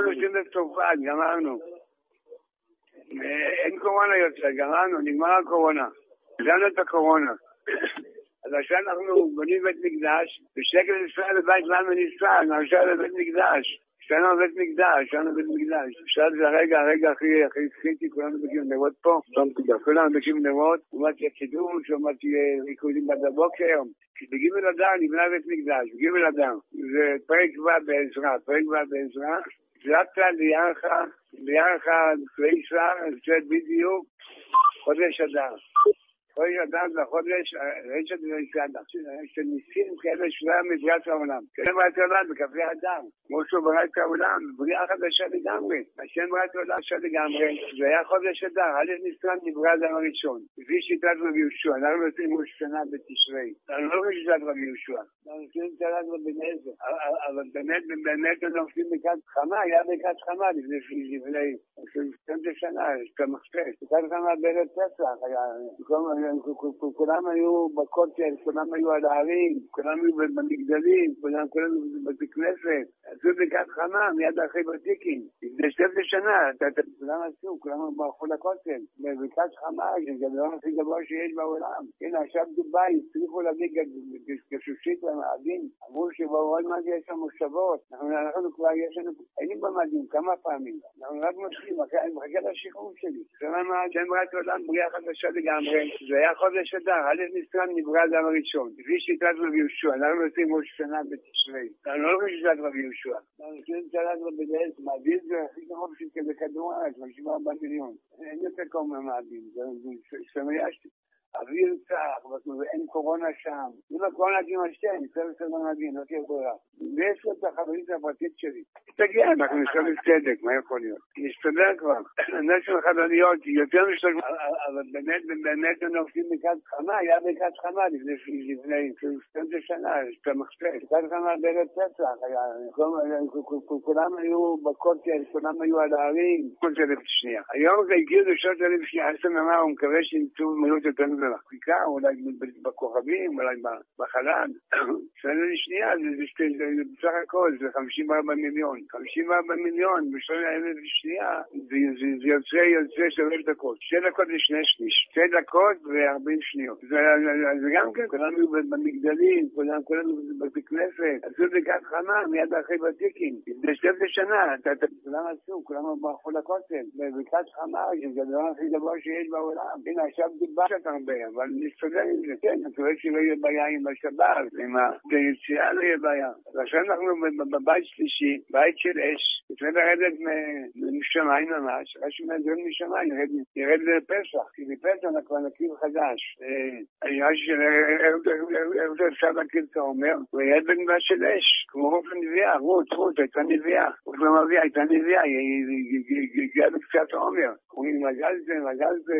נוסעים לצרפת, גמרנו. אין קורונה יוצא, גמרנו, נגמר הקורונה. הגענו את הקורונה. אז עכשיו אנחנו בונים בית מקדש, בשקל ישראל לבית לנו ניסה, נרשה לבית מקדש. שלנו בית מקדש, שלנו בית מקדש. עכשיו זה הרגע, הרגע הכי הכי קריטי, כולנו מגיעים נרות פה, כולנו מגיעים נרות, אמרתי קידוש, אמרתי ריקודים עד הבוקר. בגימל אדם נבנה בית מקדש, בגימל אדם. זה פרק ו' בעזרה, פרק ו' בעזרה. ליערך, ליערך כלי שר, זה בדיוק חודש אדם. חודש אדם זה החודש, רשת ורשת, שניסים כאלה שלהם מבריאת העולם. השם ברא את העולם בכפי אדם, כמו שהוא ברא את העולם, בריאה חדשה לגמרי. השם ברא את העולם חדשה לגמרי, זה היה חודש אדם, א' ניסן נברא אדם הראשון. לפי שיטת רבי יהושע, אנחנו עושים ראש שנה בתשרי. אנחנו לא רואים שיטת רבי יהושע, אנחנו עושים שיטת רבי נזר. אבל באמת, באמת אנחנו עושים ברכת חמה, היה ברכת חמה לפני 12 שנה, יש כמה שפש. ברכת חמה בערב פסח, כולם היו בכותל, כולם היו על הערים, כולם היו במגדלים, כולם היו בבתי כנסת, עשו ברכת חמה מיד אחרי ותיקין. לפני 12 שנה, כולם עשו, כולם ברחו לכותל. ברכת חמה, זה הדבר הכי גבוה שיש בעולם. הנה, עכשיו דובאי, הצליחו להביא גשושית למאדים, אמרו מה זה יש שם מושבות. אנחנו כבר, יש לנו, היינו במאדים כמה פעמים. אנחנו רק מתחילים, מחכה לשחרור שלי. זה למה ברא את העולם בריאה חדשה לגמרי. זה היה חודש אדר, א' ניסן נברא אדם הראשון. לפי שיטת רבי יהושע, אנחנו עושים ראש שנה בתשרי. אנחנו לא עושים שיטת רבי יהושע. אנחנו עושים רבי אליעזר, מעביד זה הכי קרוב של כזה כדור הארץ, 54 מיליון. אין יותר קרוב מהמעביד, זה שמיישתי. אוויר צח, ואין קורונה שם. אם הקורונה תימשך, נצטרך לסדר מדהים, לא תהיה ברירה. ויש לו את החברית הפרטית שלי. תגיע, אנחנו נשאר בצדק, מה יכול להיות? נסתדר כבר. נס של חלוניות, יותר משלוש... אבל באמת, באמת אנחנו עושים ברכת חמה, היה ברכת חמה לפני 12 שנה, יש את המחשב. ברכת חמה בערב פסח, כולם היו בכותל, כולם היו על שנייה. היום זה הגיעו לשעות אלף שנייה, אמר, הוא מקווה שימצאו מהות יותר במחקיקה, אולי בכוכבים, אולי בחלל. שנה לשנייה, זה בסך הכל, זה 54 מיליון. 54 מיליון בשנה אלף לשנייה, זה יוצא, יוצא שלוש דקות. שתי דקות ושני שליש. שתי דקות ו-40 שניות. זה גם כן, כולם היו במגדלים, כולם בבית כנסת, עשו ברכת חמה מיד אחרי ותיקין. לפני 12 שנה, כולם עשו, כולם ברחו לכותל. בברכת חמה, זה הדבר הכי גבוה שיש בעולם. הנה, עכשיו דיברת הרבה, אבל נסתדר עם זה. כן, אני מקווה שלא יהיה בעיה עם השבת, עם היציאה לא יהיה בעיה. ועכשיו אנחנו בבית שלישי, בית של אש, לפני לרדת משמיים ממש, אחרי שנדרם משמיים, ירד לפסח, כי בפסח אנחנו כבר נקים חדש. רואה שאיך זה אפשר להכיר את העומר, וירד בנבואה של אש, כמו רוב הנביאה, רות, רות, הייתה נביאה, רות למביאה, הייתה נביאה, היא הגיעה בקצת העומר. אומרים מגל זה, מגל זה,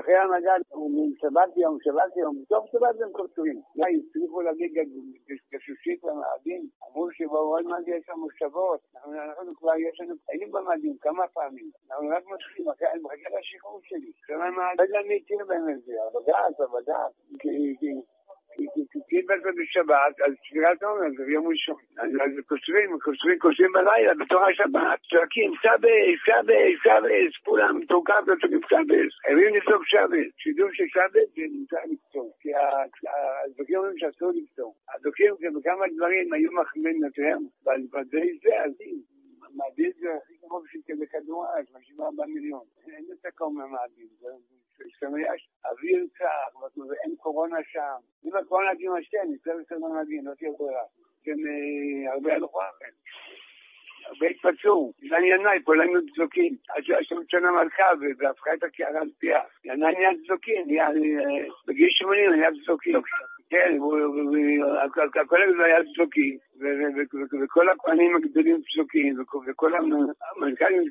אחרי המגל, אומרים שבת יום, שבת יום, טוב שבת הם קורצורים. לא, הצליחו להביא גשושית למאדים, אמרו שבעוד מה זה יש שם מושבות, אנחנו כבר יש לנו, היינו במאדים כמה פעמים, אנחנו רק מתחילים, אני מחכה לשחרור שלי. שמה מה, לא יודע מי הכיר בהם את זה, בדעת, בדעת, בעצם בשבת, אז ספירת העומר זה ביום ראשון. אז קושרים, קושרים, קושרים בלילה בתור השבת, צועקים סבס, סבס, סבס, כולם מתורכב וצועקים סבס. חייבים לצעוק סבס. שידור של סבס זה נמצא לקצור. כי הדוקים אומרים שאסור לקצור. הדוקים בכמה דברים היו מחמירים יותר, בדי זה, אז מעביד זה הכי כזה כדור הארץ, 54 מיליון. אין יותר קרוב מהמעביד. יש אוויר צח, ואין קורונה שם. אם הקורונה תימשך, נצטרך לסדר מדהים, לא תהיה ברירה. כן, הרבה הלכו אחרת. הרבה התפצעו, דן ינאי, היו צדוקים. עד שהשם שנה מלכה והפכה את הקערה על פיה. ינאי נהיה צדוקים, בגיל 80 נהיה צדוקים. כן, הזה היה צדוקים, וכל הכהנים הגדולים צדוקים, וכל המנכ"לים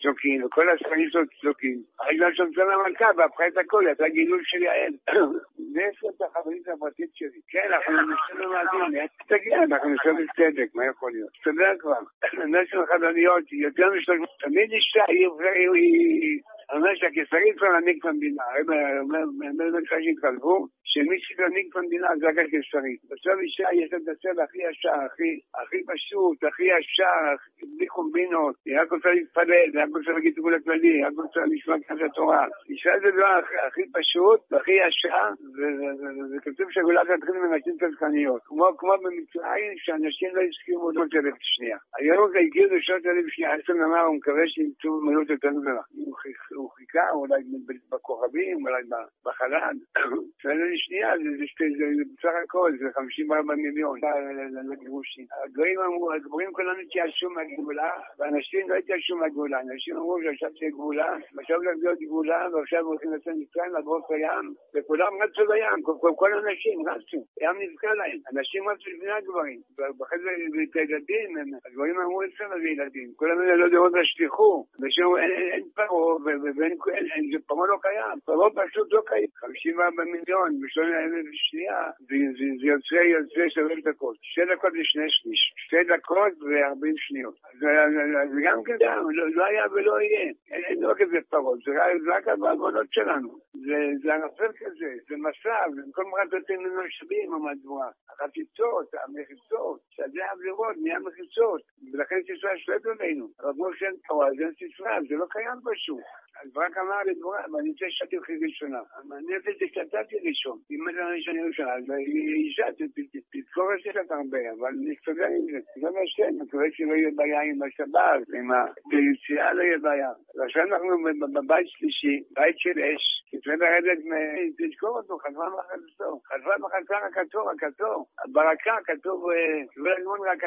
צדוקים, וכל הספרים שלו צדוקים. הרגע צדקה המלכה, והפכה את הכל, יצא גילוי של יעל. זה את החברית הפרטית שלי. כן, אנחנו נשאר למאזין, תגיע, אנחנו נשאר בצדק, מה יכול להיות? תסתדר כבר. של חדניות, יותר משלוש, תמיד אישה היא... אומר שהקיסרית כבר להנהיג את המדינה. אומר, אומר, שהתחלפו, שמי שתנהיג את המדינה זה רק הקיסרית. בסוף אישה יש את הסדר הכי ישר, הכי, פשוט, הכי ישר, בלי קומבינות. היא רק רוצה להתפלל, היא רק רוצה להגיד תגול הכללי, היא רק רוצה לשמוע ככה התורה. אישה זה דבר הכי פשוט והכי ישר, וכתוב שהגאולה תתחיל מנשים צדקניות. כמו במצרים, שאנשים לא הסכימו עוד אלף שנייה. היום זה הגיע לשעות אלף שנייה, עצם אמר, הוא מקווה שימצאו מילות יותר גדולה. הוא חיכה אולי בכוכבים, אולי בחלל. שואל לי שנייה, זה בסך הכל, זה 54 מיליון לגירושים. הגויים אמרו, הגבורים כולנו התייאשו מהגאולה, ואנשים לא התייאשו מהגאולה. אנשים אמרו שעכשיו תהיה גאולה, ועכשיו לא להיות גאולה, ועכשיו הולכים לצאת מצרים, את הים, וכולם רצו לים, כל האנשים רצו, הים נזכר להם. אנשים רצו לפני הגברים, ואחרי זה את הילדים, הגברים אמרו אצלנו זה ילדים, כולם לא יודעות להשליכו, ושאומרו אין פרעה, ואין, פרעה לא קיים, פרעה פשוט לא קיים. 54 מיליון, בשלוש שנייה, זה יוצא, יוצא שלוש דקות. שתי דקות ושני שליש. שתי דקות וארבעים שניות. זה גם כן, לא היה ולא יהיה. אין לא כזה פרעה, זה רק הבעבונות שלנו. זה ענפל כזה, זה מסע, וכל מרד נותן לנו משאבים, המדבורה. החציצות, המחיצות, שדה העבירות, נהיה מחיצות. ולכן סיסרא שולט עלינו. אבל כמו שאין תורה, זה אין סיסרא, זה לא קיים פשוט. אז ברק אמר לדבורה, ואני רוצה לשאול אותך ראשונה. אני רוצה שתקצתי ראשון. אם אין ראשון ראשונה, אז אישה, תזכור את זה הרבה, אבל נסתדר עם זה. זה מה שאני מקווה שלא יהיה בעיה עם השבת, עם היציאה לא יהיה בעיה. ועכשיו אנחנו בבית שלישי, בית של אש, לפני לרדת, תזכור אותו, חזרה מחצור. חזרה מחצר הכתור, הכתור. ברקה, כתוב, לא רק